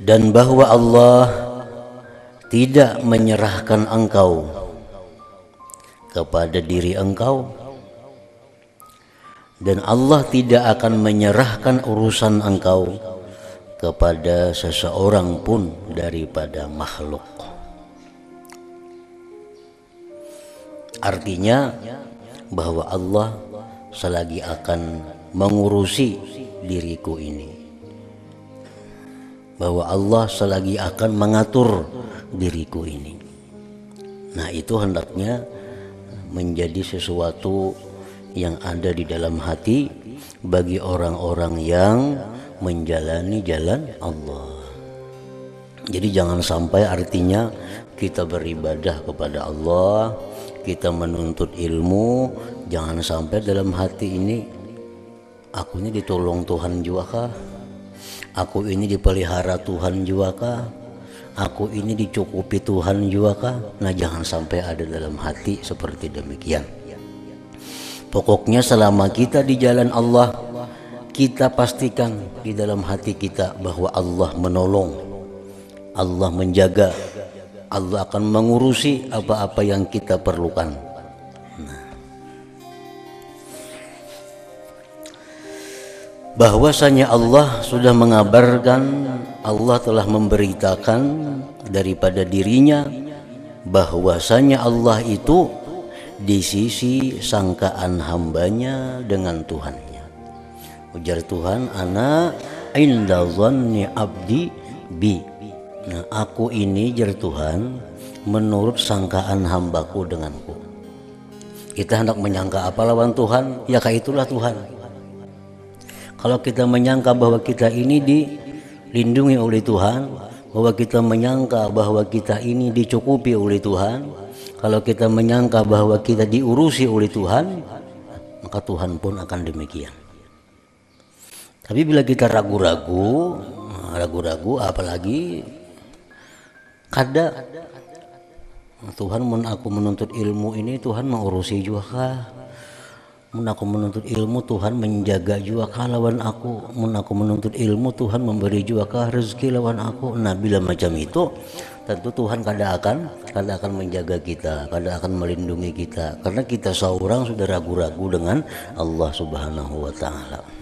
dan bahwa Allah tidak menyerahkan engkau kepada diri engkau dan Allah tidak akan menyerahkan urusan engkau kepada seseorang pun daripada makhluk. Artinya bahwa Allah selagi akan mengurusi diriku ini. Bahwa Allah selagi akan mengatur diriku ini. Nah, itu hendaknya menjadi sesuatu yang ada di dalam hati bagi orang-orang yang menjalani jalan Allah. Jadi jangan sampai artinya kita beribadah kepada Allah, kita menuntut ilmu, jangan sampai dalam hati ini aku ini ditolong Tuhan juga kah? Aku ini dipelihara Tuhan juga kah? Aku ini dicukupi Tuhan juga kah? Nah jangan sampai ada dalam hati seperti demikian. Pokoknya selama kita di jalan Allah, kita pastikan di dalam hati kita bahwa Allah menolong, Allah menjaga, Allah akan mengurusi apa-apa yang kita perlukan. Bahwasanya Allah sudah mengabarkan, Allah telah memberitakan daripada dirinya bahwasanya Allah itu di sisi sangkaan hambanya dengan Tuhannya. Ujar Tuhan, anak inda zanni abdi bi. Nah, aku ini jar Tuhan menurut sangkaan hambaku denganku. Kita hendak menyangka apa lawan Tuhan? Ya kayak itulah Tuhan. Kalau kita menyangka bahwa kita ini dilindungi oleh Tuhan, bahwa kita menyangka bahwa kita ini dicukupi oleh Tuhan, kalau kita menyangka bahwa kita diurusi oleh Tuhan, maka Tuhan pun akan demikian. Tapi bila kita ragu-ragu, ragu-ragu apalagi kada Tuhan mun aku menuntut ilmu ini Tuhan mengurusi juga? Mun aku menuntut ilmu Tuhan menjaga juga kah lawan aku? Mun aku menuntut ilmu Tuhan memberi juga kah rezeki lawan aku? Nah bila macam itu tentu Tuhan kada akan kada akan menjaga kita, kada akan melindungi kita karena kita seorang sudah ragu-ragu dengan Allah Subhanahu wa taala.